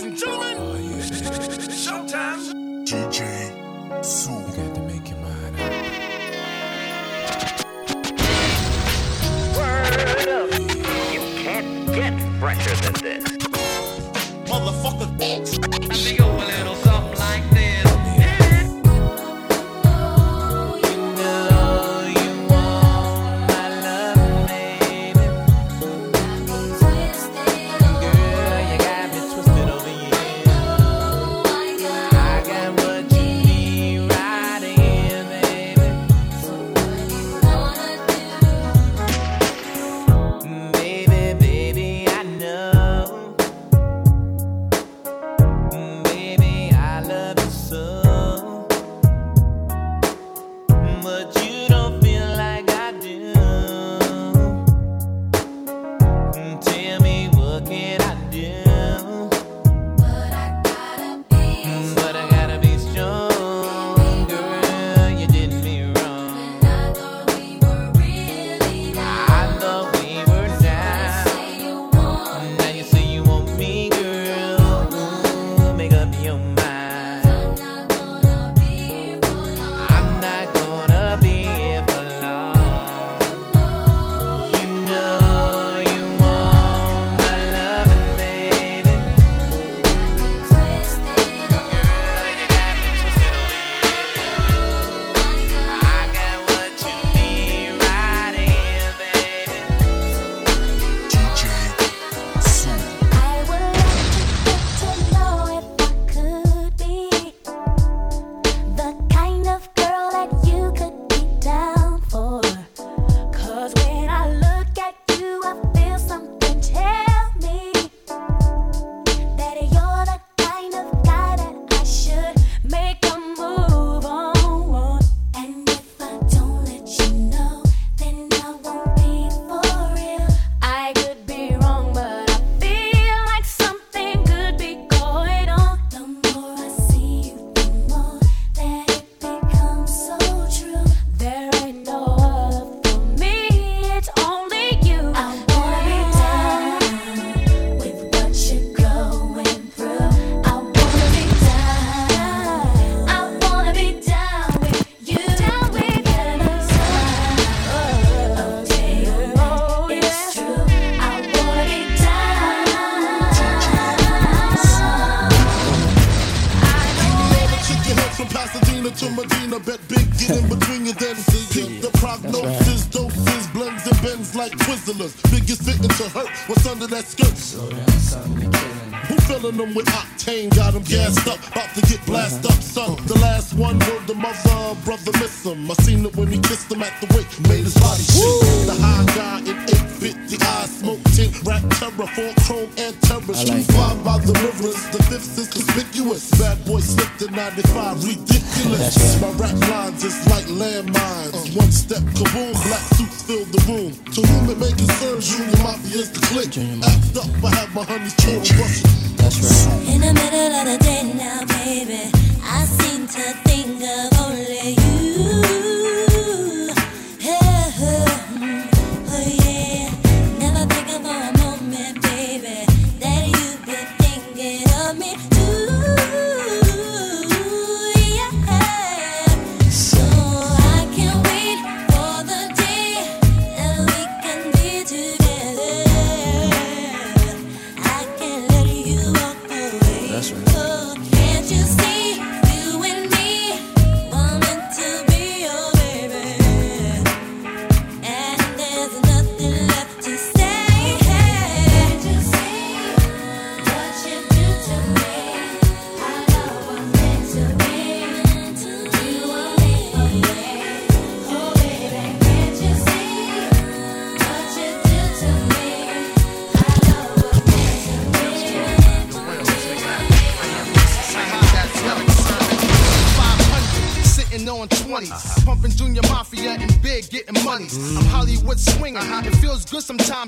ladies and gentlemen. Oh, yeah. it's showtime. DJ Sue. You got to make your mind up. Word up. You can't get fresher than this. Motherfucker. I think I'm a little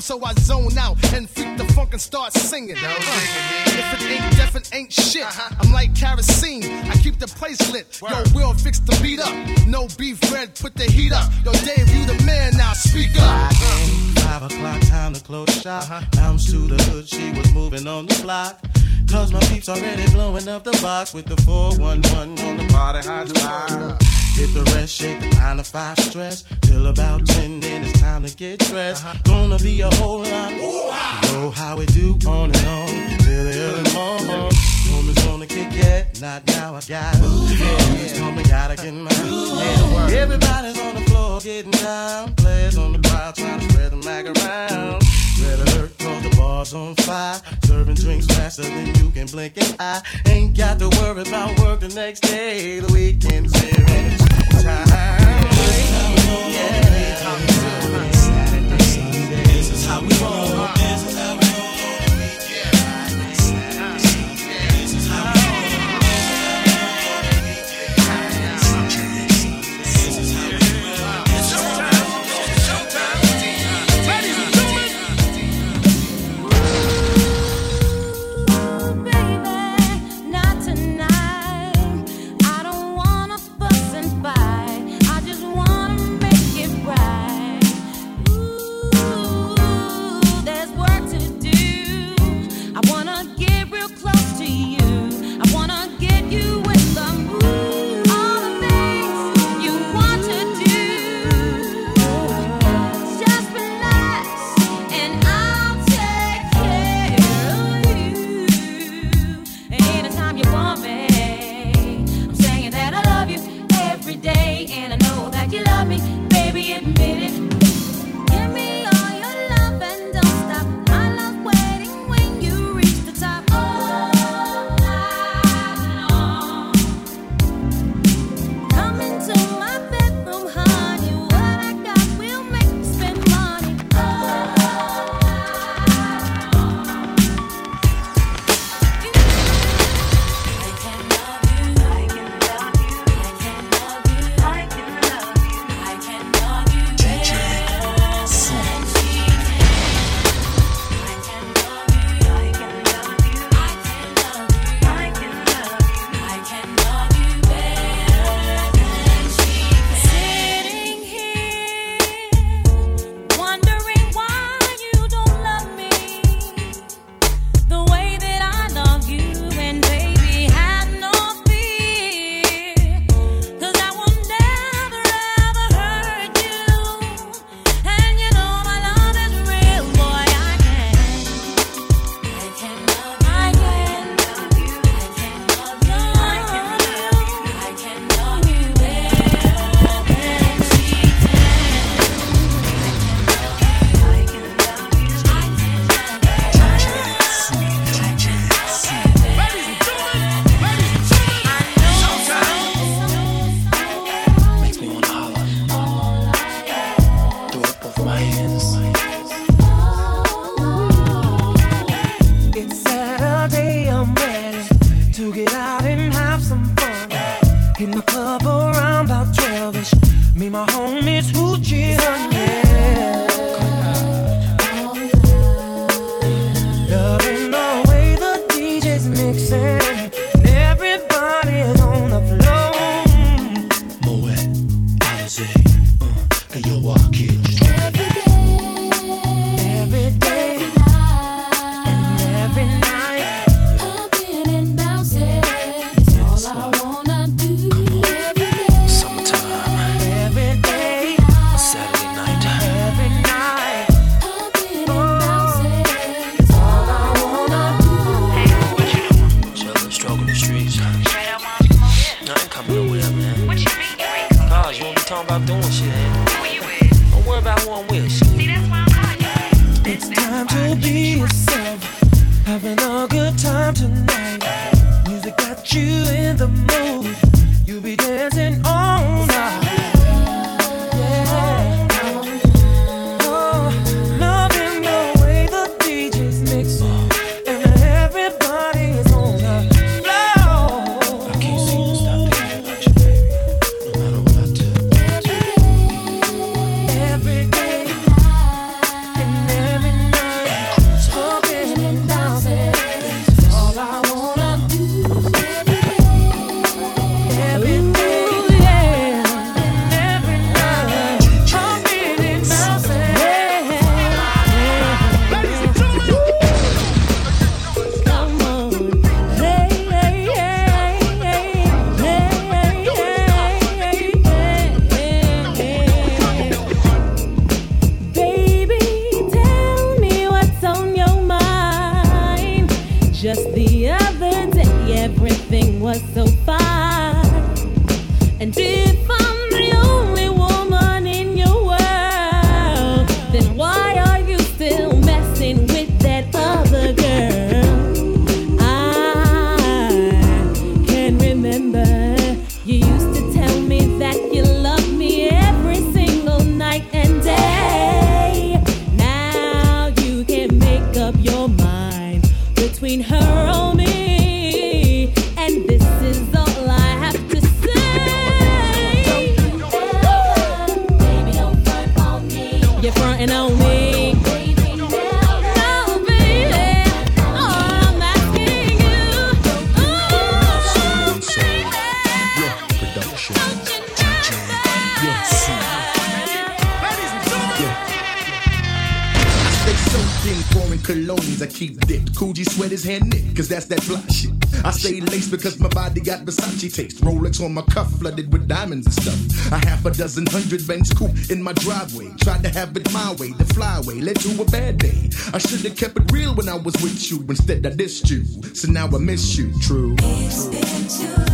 so I zone out and freak the funk and start singing. Uh, if it ain't Def, it ain't shit. I'm like kerosene, I keep the place lit. Yo, will fix the beat up. No beef bread, put the heat up. Yo, Dave, you the man now, speak up. Five o'clock, time to close shop. Bounce to the hood, she was moving on the block. Cause my peeps already blowing up the box with the 411 on the party hot spot hit the rest, shake the nine to five stress till about ten. Then it's time to get dressed. Uh-huh. Gonna be a whole lot. You know how we do on and on till the early morning. Woman's gonna kick it, not now I got it. Yeah, you told me gotta get mine. Yeah, everybody's on the floor getting down. Players on the crowd trying to spread the mag around. Red alert, cause the bar's on fire. Serving drinks faster than you can blink an eye. Ain't got to worry about work the next day. The weekend's here and it's this is how we roll. Taste. Rolex on my cuff, flooded with diamonds and stuff. A half a dozen hundred banks coupe in my driveway. Tried to have it my way, the flyway led to a bad day. I should have kept it real when I was with you. Instead, I dissed you. So now I miss you, true. It's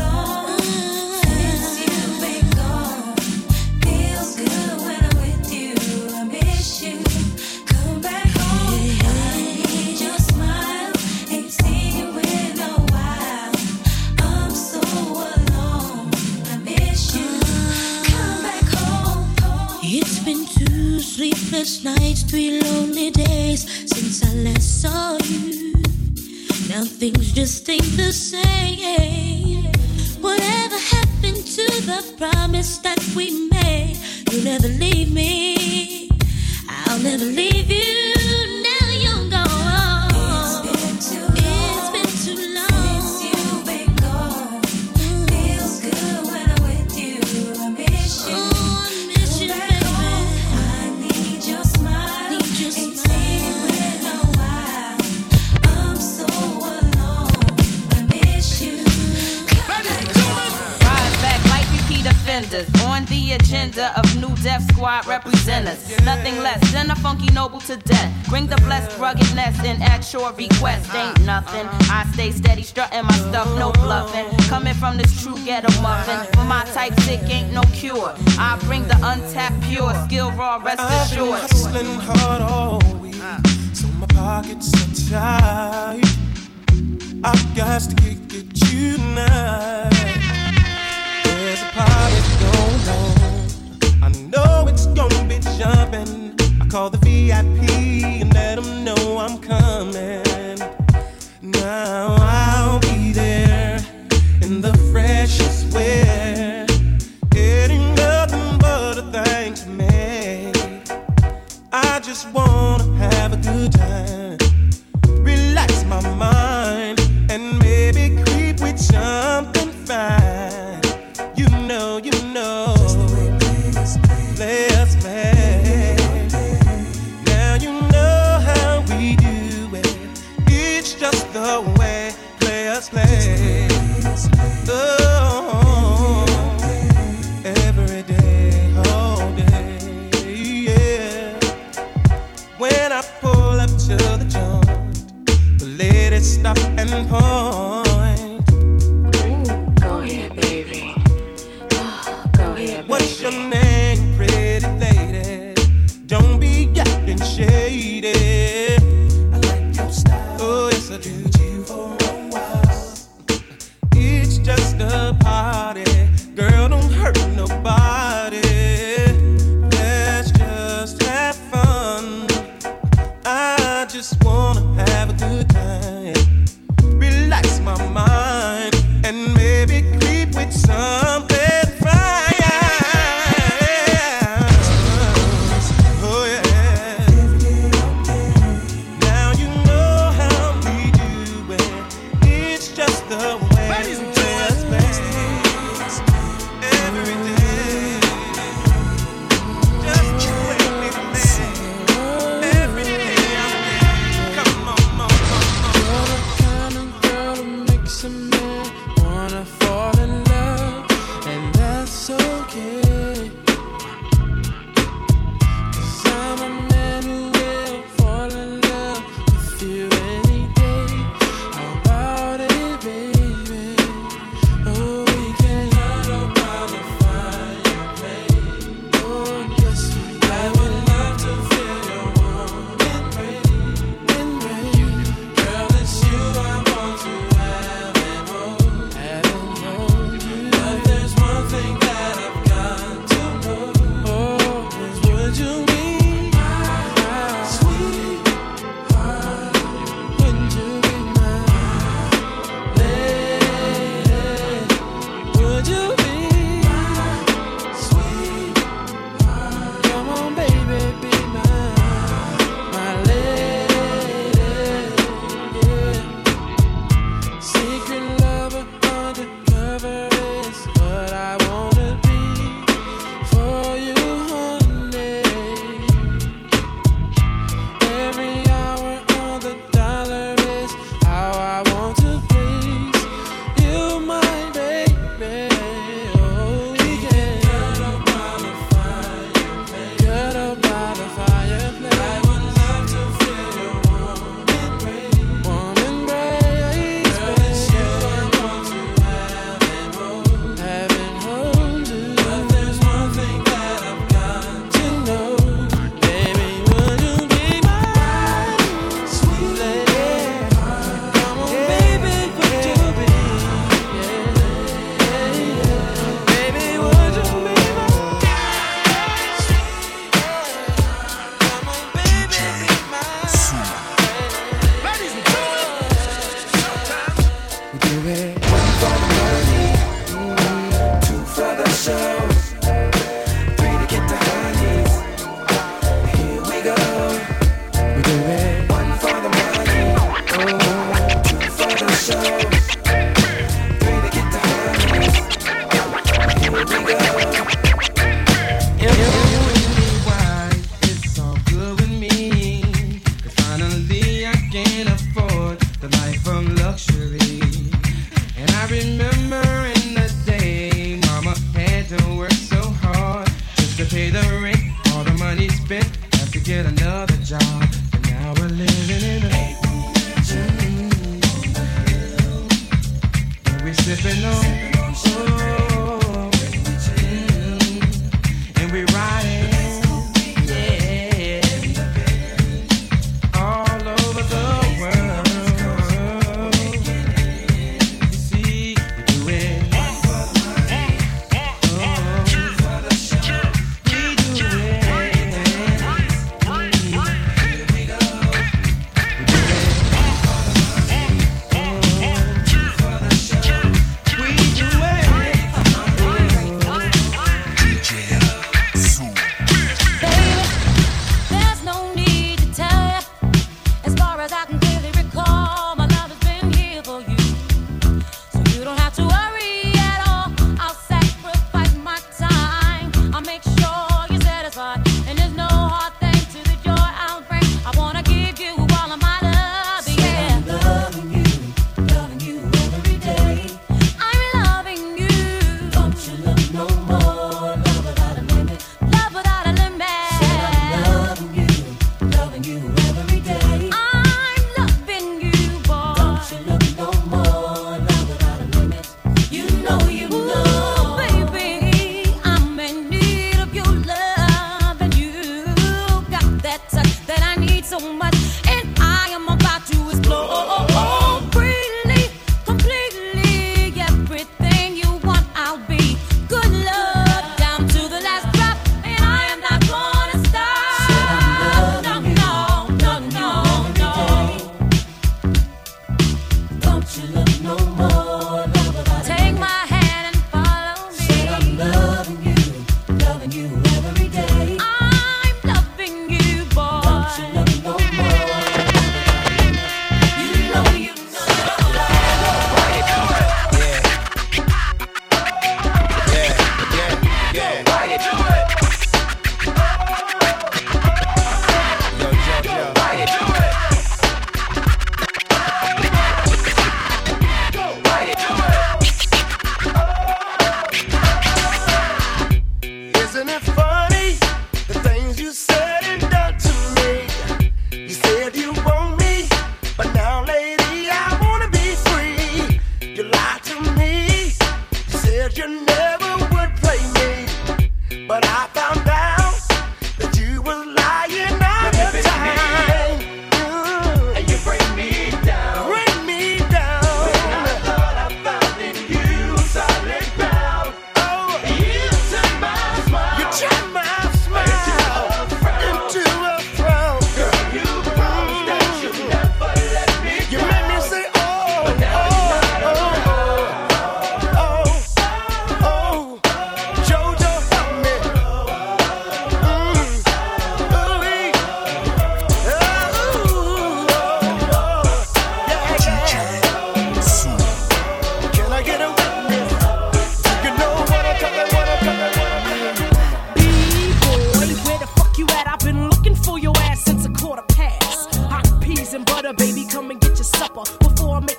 sleepless nights, three lonely days since I last saw you. Now things just ain't the same. Whatever happened to the promise that we made? You'll never leave me. I'll never leave you. The agenda of new Def Squad representatives. Nothing less than a funky noble to death. Bring the blessed ruggedness in at your request. Ain't nothing. I stay steady, strutting my stuff, no bluffing. Coming from this true ghetto muffin. For my type sick ain't no cure. I bring the untapped pure, skill raw, rest I've been assured. hustling hard all week, so my pockets are tight. I've got to get, get you tonight. Jumping. I call the VIP and let them know I'm coming. Now I'll be there in the freshest wear. It ain't nothing but a thing to me. I just wanna have a good time,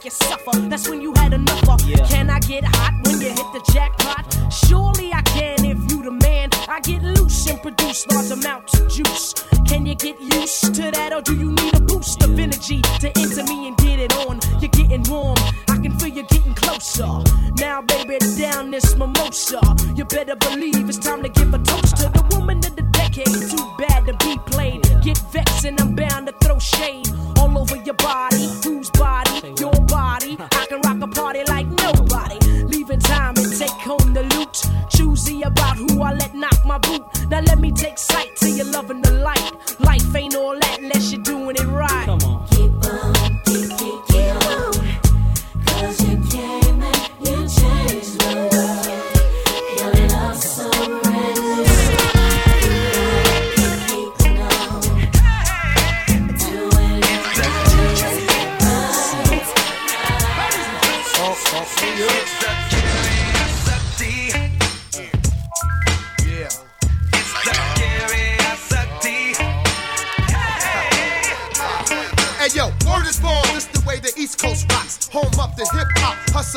suffer. That's when you had enough of. Yeah. Can I get hot when you hit the jackpot? Surely I can if you the man. I get loose and produce large amounts of juice. Can you get used to that or do you need a boost of energy to enter me and get it on? You're getting warm. I can feel you getting closer. Now, baby, down this mimosa. You better believe it's time to give a toast to the woman of the decade. Too bad to be played. Get vexed and I'm bound to throw shade all over your body I let knock my boot. Now let me take sight to your loving the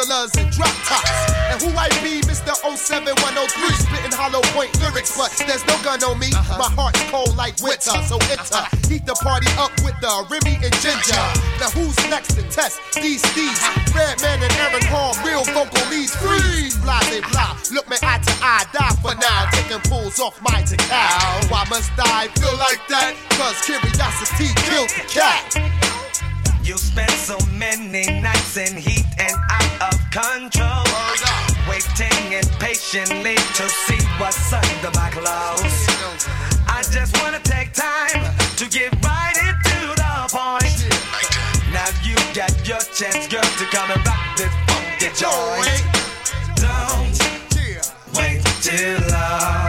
hustlers and drop tops. And who I be, Mr. 07103, spitting hollow point lyrics, but there's no gun on me. Uh-huh. My heart's cold like winter, so enter. Uh, uh-huh. Heat the party up with the Remy and Ginger. Now who's next to test these thieves? Redman and Aaron Hall, real vocal leads, freeze. Blah, they blah. Look me eye to eye, die for now. Taking pulls off my decal. Why must I feel like that? Cause curiosity killed the cat. You spent so many nights in heat and I control. Waiting impatiently to see what's under my clothes. I just wanna take time to get right into the point. Now you got your chance, girl, to come and rock this funky joint. Don't wait till love.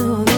So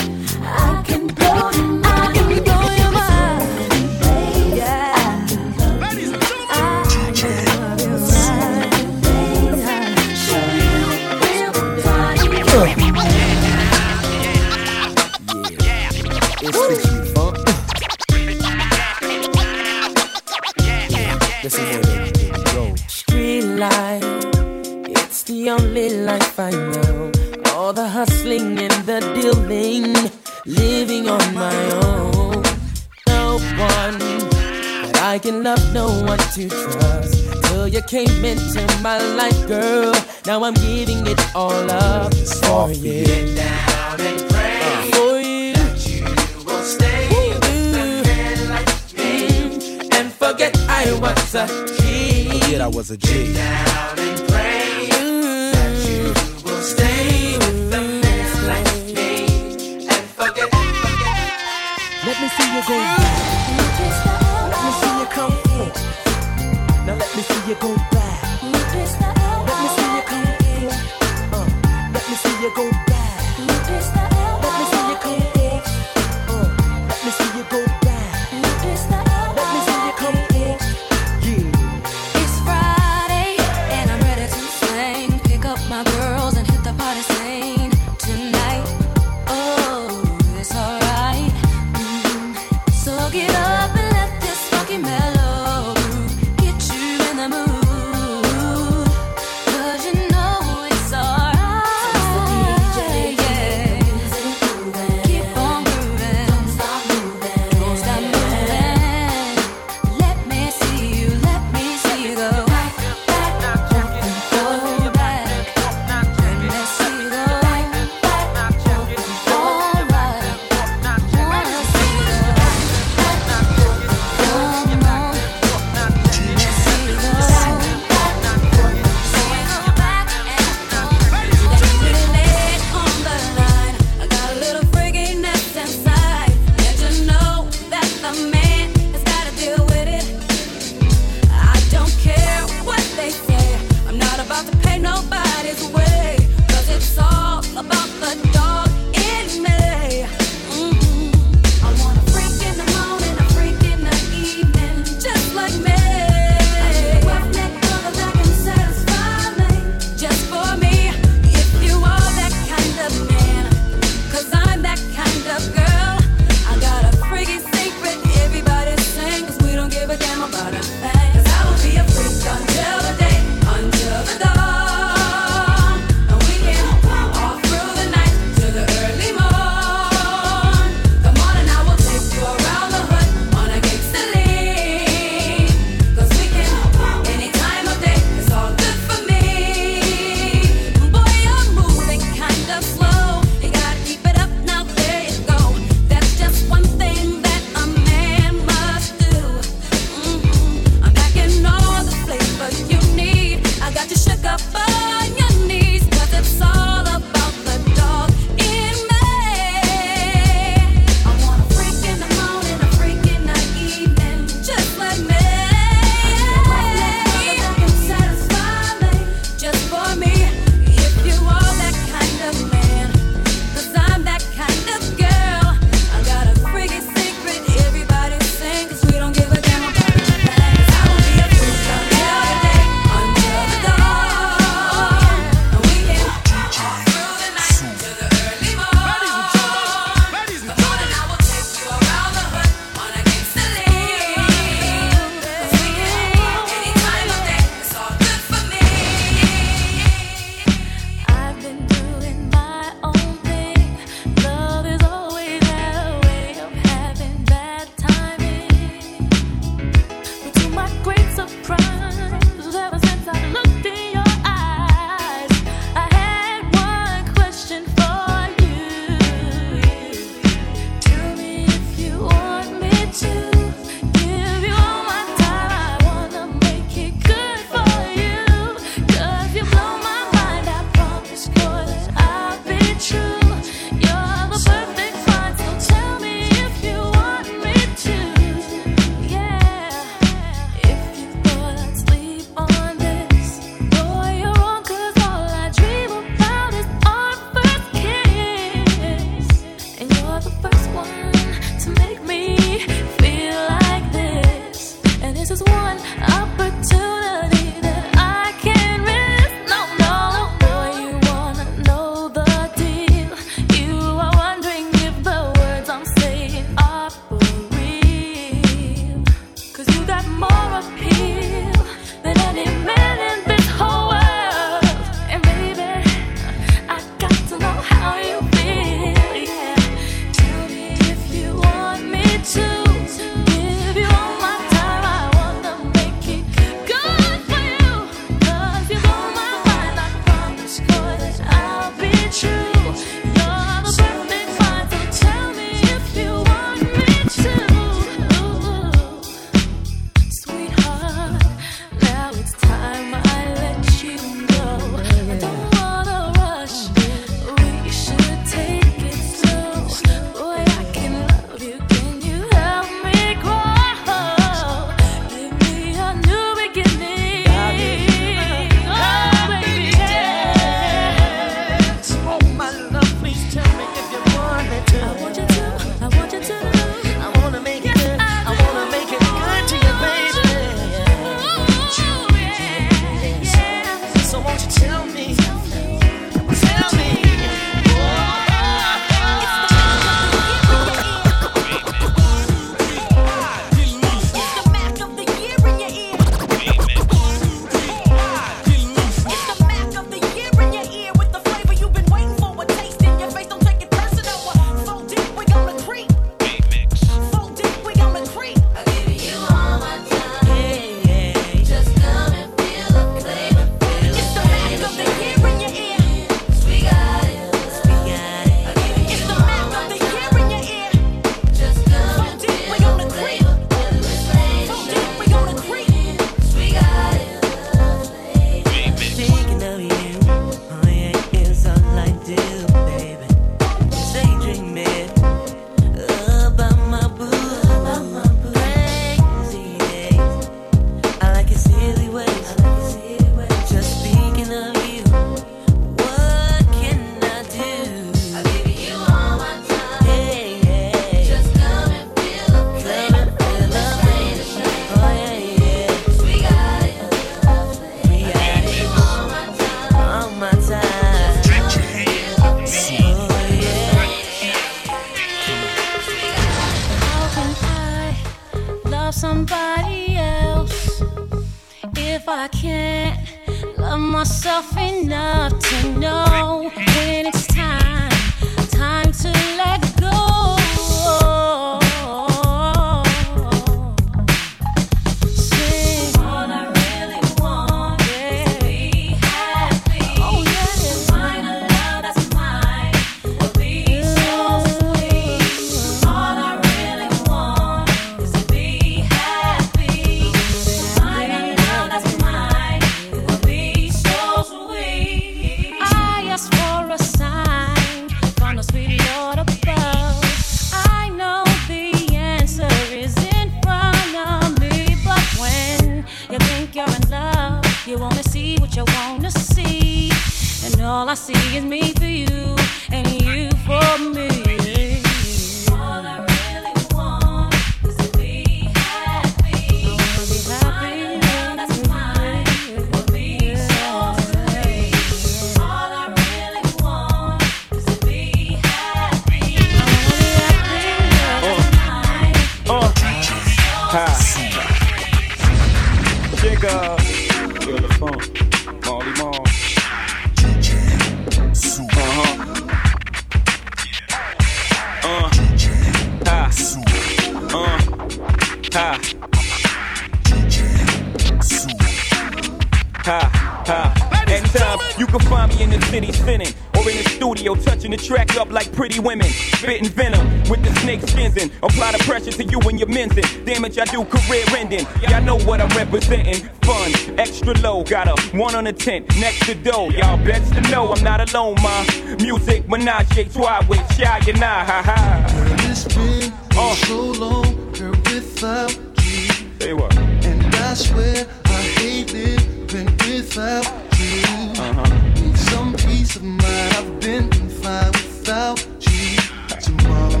Y'all do career ending. Y'all know what I'm representing. Fun, extra low, got a one on a ten next to dough. Y'all best to know I'm not alone, ma. Music, menage a trois with Shy and I, ha ha. It's been uh. so long, girl, without you. Say what? And I swear I hate living without you. Uh-huh. Need some peace of mind. I've been confined without you. Tomorrow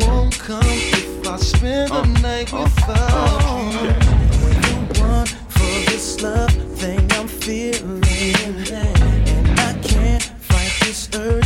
won't come. I'll spend the night without you. When you want for this love thing I'm feeling, and I can't fight this urge.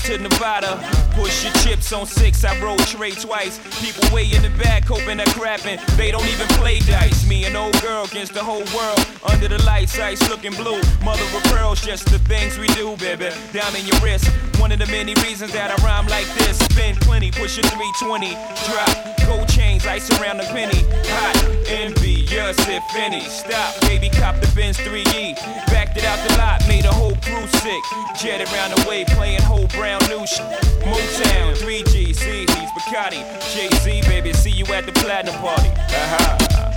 trips to Nevada. Push your chips on six, I roll trade twice. People way in the back hoping that crapping. They don't even play dice. Me an old girl against the whole world. Under the lights, ice looking blue. Mother of pearls, just the things we do, baby. Down in your wrist. One of the many reasons that I rhyme like this. Spend plenty, push a 320. Drop, go ice around the penny. Hot, envious, if any. Stop, baby, cop the Benz 3E. Backed it out the lot, made a whole crew sick. Jet around the way, playing whole brown new shit. Motown, 3G, CDs, Bacardi, Jay Z, baby, see you at the platinum party. Uh-huh.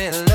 Me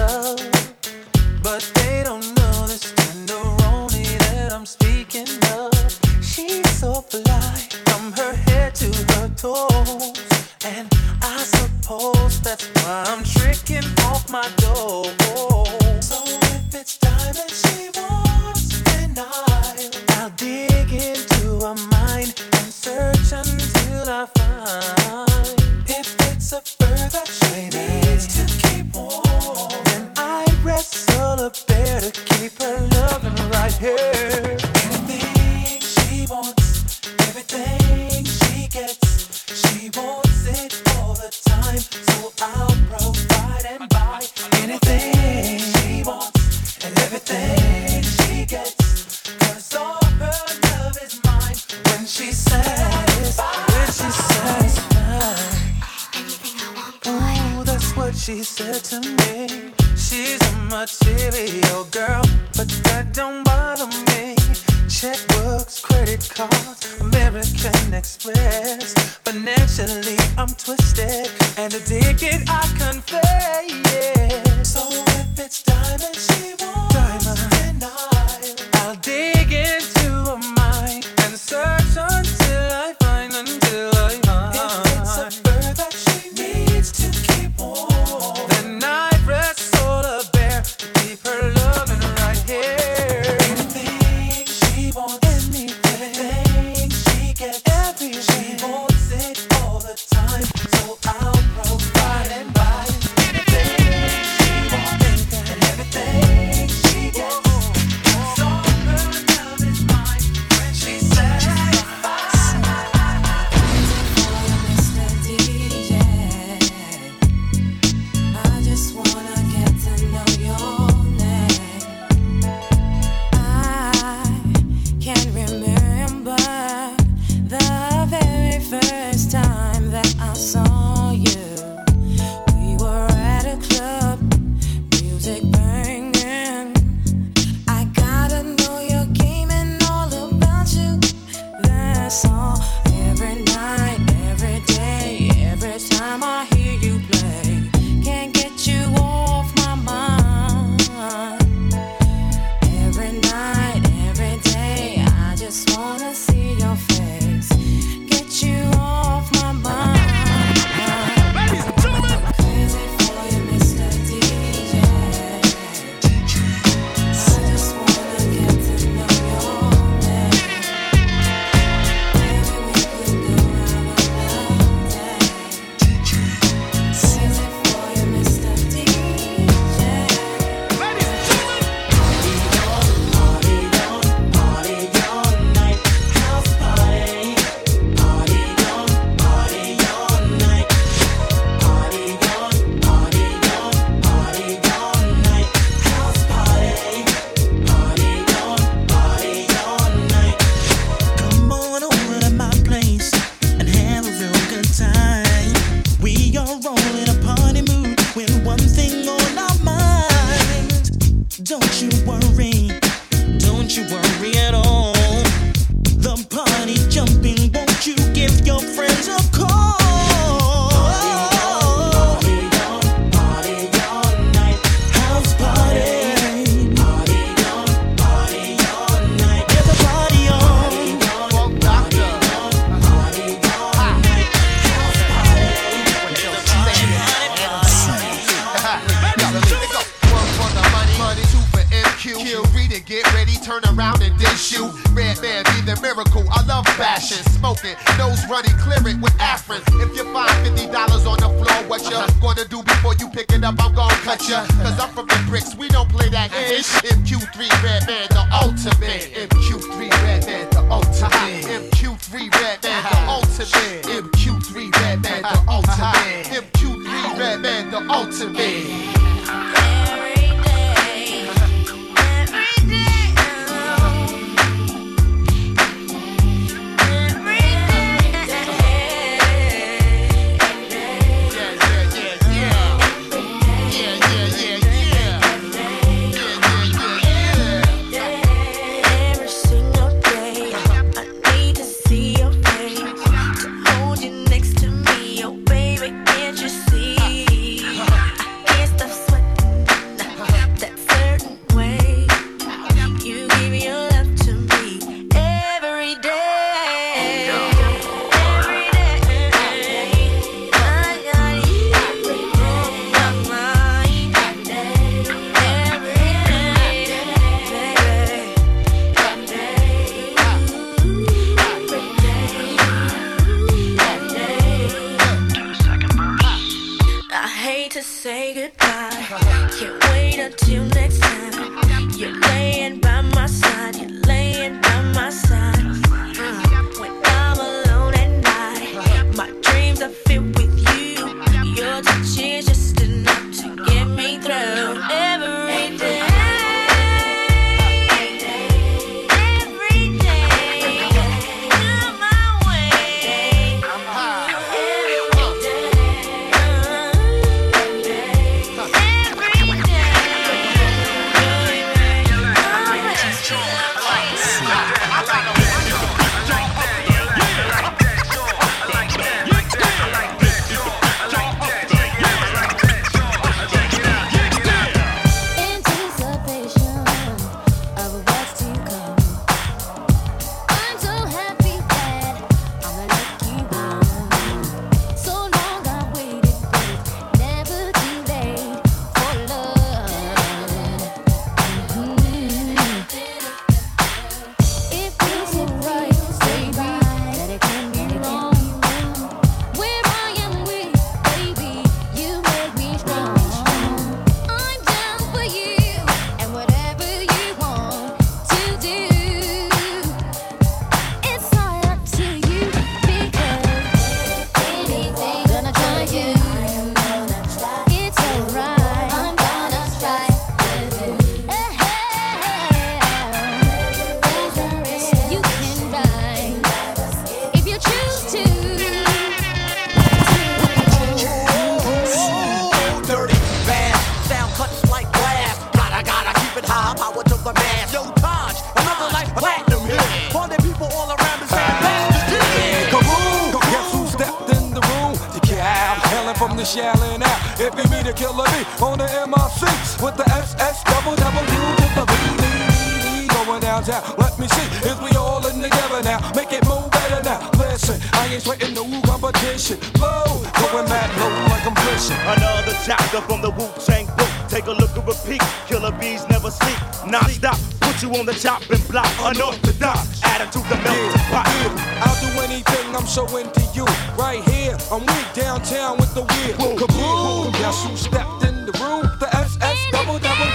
chapter from the Wu Tang book. Take a look and repeat. Killer bees never sleep. Not stop. Put you on the chopping block. Unorthodox. Attitude to melt yeah, the pot. Yeah. I'll do anything I'm showing to you. Right here, I'm with downtown with the wheel. Kaboom! Guess who stepped in the room? The SS double double.